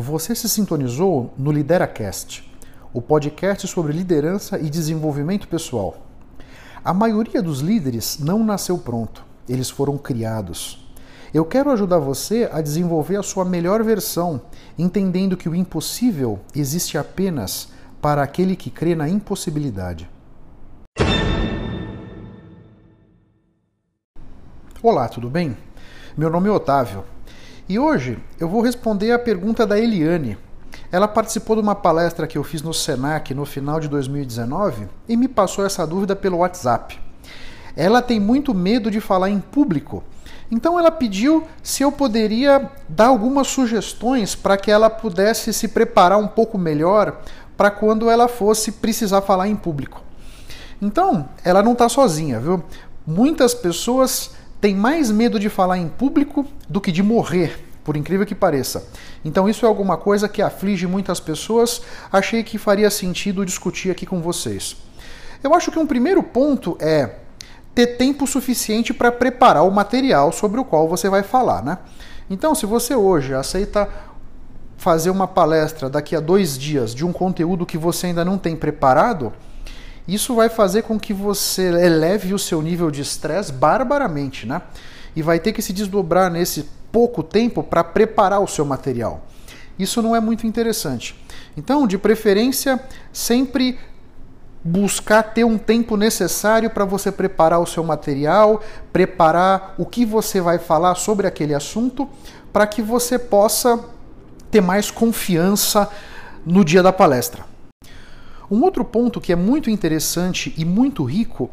Você se sintonizou no LideraCast, o podcast sobre liderança e desenvolvimento pessoal. A maioria dos líderes não nasceu pronto, eles foram criados. Eu quero ajudar você a desenvolver a sua melhor versão, entendendo que o impossível existe apenas para aquele que crê na impossibilidade. Olá, tudo bem? Meu nome é Otávio e hoje eu vou responder a pergunta da Eliane. Ela participou de uma palestra que eu fiz no Senac no final de 2019 e me passou essa dúvida pelo WhatsApp. Ela tem muito medo de falar em público, então ela pediu se eu poderia dar algumas sugestões para que ela pudesse se preparar um pouco melhor para quando ela fosse precisar falar em público. Então, ela não está sozinha, viu? Muitas pessoas tem mais medo de falar em público do que de morrer, por incrível que pareça. Então, isso é alguma coisa que aflige muitas pessoas. Achei que faria sentido discutir aqui com vocês. Eu acho que um primeiro ponto é ter tempo suficiente para preparar o material sobre o qual você vai falar, né? Então, se você hoje aceita fazer uma palestra daqui a dois dias de um conteúdo que você ainda não tem preparado, isso vai fazer com que você eleve o seu nível de estresse barbaramente, né? E vai ter que se desdobrar nesse pouco tempo para preparar o seu material. Isso não é muito interessante. Então, de preferência, sempre buscar ter um tempo necessário para você preparar o seu material, preparar o que você vai falar sobre aquele assunto, para que você possa ter mais confiança no dia da palestra. Um outro ponto que é muito interessante e muito rico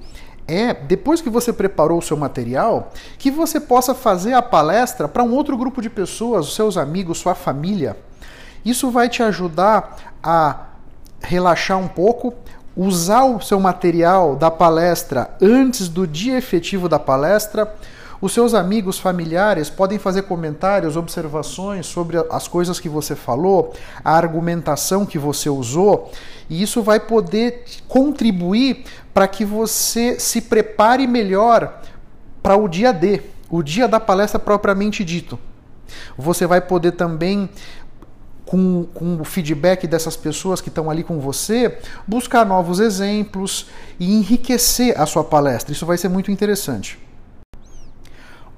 é, depois que você preparou o seu material, que você possa fazer a palestra para um outro grupo de pessoas, os seus amigos, sua família. Isso vai te ajudar a relaxar um pouco, usar o seu material da palestra antes do dia efetivo da palestra os seus amigos, familiares podem fazer comentários, observações sobre as coisas que você falou, a argumentação que você usou, e isso vai poder contribuir para que você se prepare melhor para o dia D, o dia da palestra propriamente dito. Você vai poder também com, com, o feedback dessas pessoas que estão ali com você, buscar novos exemplos e enriquecer a sua palestra. Isso vai ser muito interessante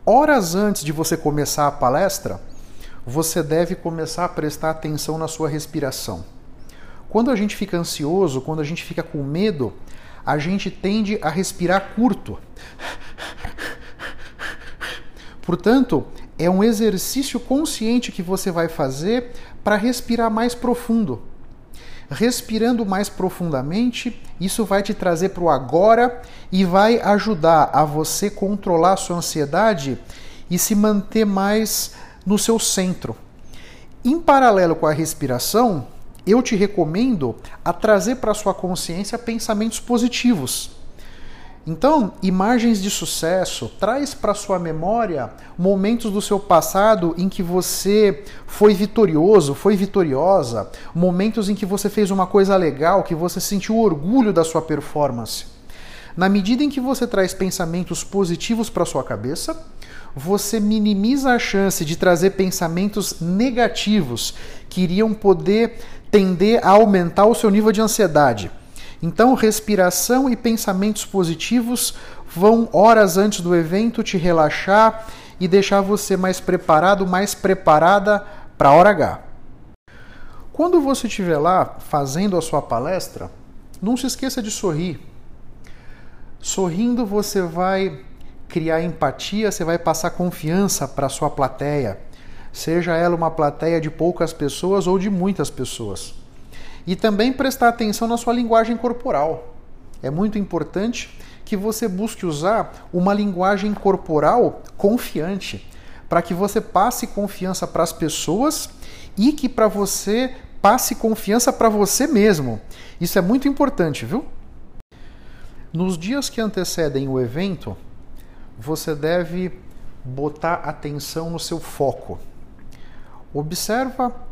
horas antes de você começar a palestra, você deve começar a prestar atenção na sua respiração. Quando a gente fica ansioso, quando a gente fica com medo, a gente tende a respirar curto. Portanto, é um exercício consciente que você vai fazer para respirar mais profundo. Respirando mais profundamente, isso vai te trazer para o agora e vai ajudar a você controlar a sua ansiedade e se manter mais no seu centro. Em paralelo com a respiração, eu te recomendo a trazer para sua consciência pensamentos positivos. Então, imagens de sucesso, traz para sua memória momentos do seu passado em que você foi vitorioso, foi vitoriosa, momentos em que você fez uma coisa legal, que você sentiu orgulho da sua performance. Na medida em que você traz pensamentos positivos para sua cabeça, você minimiza a chance de trazer pensamentos negativos que iriam poder tender a aumentar o seu nível de ansiedade. Então, respiração e pensamentos positivos vão horas antes do evento te relaxar e deixar você mais preparado, mais preparada para a hora H. Quando você estiver lá fazendo a sua palestra, não se esqueça de sorrir. Sorrindo você vai criar empatia, você vai passar confiança para a sua plateia, seja ela uma plateia de poucas pessoas ou de muitas pessoas. E também prestar atenção na sua linguagem corporal. É muito importante que você busque usar uma linguagem corporal confiante, para que você passe confiança para as pessoas e que para você passe confiança para você mesmo. Isso é muito importante, viu? Nos dias que antecedem o evento, você deve botar atenção no seu foco. Observa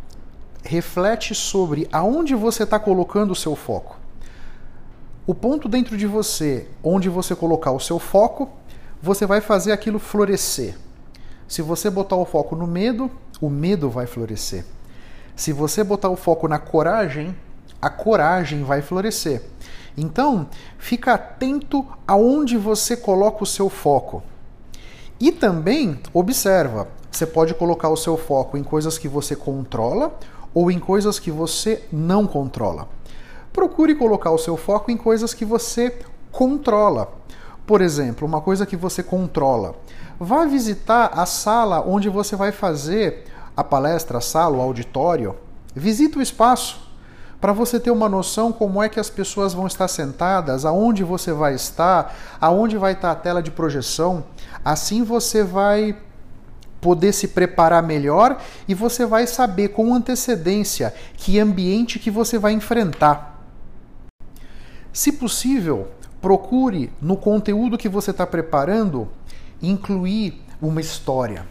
reflete sobre aonde você está colocando o seu foco. O ponto dentro de você, onde você colocar o seu foco, você vai fazer aquilo florescer. Se você botar o foco no medo, o medo vai florescer. Se você botar o foco na coragem, a coragem vai florescer. Então, fica atento aonde você coloca o seu foco. E também observa, você pode colocar o seu foco em coisas que você controla ou em coisas que você não controla. Procure colocar o seu foco em coisas que você controla. Por exemplo, uma coisa que você controla. Vá visitar a sala onde você vai fazer a palestra, a sala, o auditório. Visita o espaço para você ter uma noção como é que as pessoas vão estar sentadas, aonde você vai estar, aonde vai estar a tela de projeção. Assim você vai poder se preparar melhor e você vai saber com antecedência que ambiente que você vai enfrentar. Se possível, procure no conteúdo que você está preparando incluir uma história.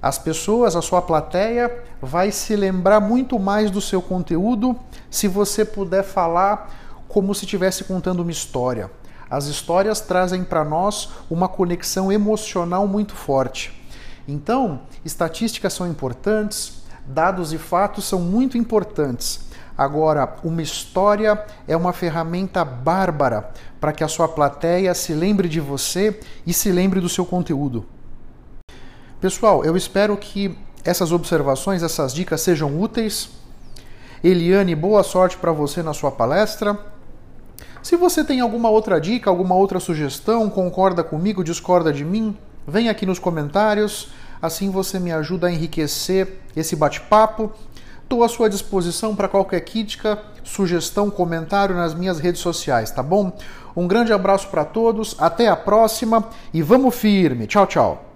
As pessoas, a sua plateia, vai se lembrar muito mais do seu conteúdo se você puder falar como se estivesse contando uma história. As histórias trazem para nós uma conexão emocional muito forte. Então, estatísticas são importantes, dados e fatos são muito importantes. Agora, uma história é uma ferramenta bárbara para que a sua plateia se lembre de você e se lembre do seu conteúdo. Pessoal, eu espero que essas observações, essas dicas sejam úteis. Eliane, boa sorte para você na sua palestra. Se você tem alguma outra dica, alguma outra sugestão, concorda comigo, discorda de mim, vem aqui nos comentários. Assim você me ajuda a enriquecer esse bate-papo. Estou à sua disposição para qualquer crítica, sugestão, comentário nas minhas redes sociais, tá bom? Um grande abraço para todos, até a próxima e vamos firme. Tchau, tchau.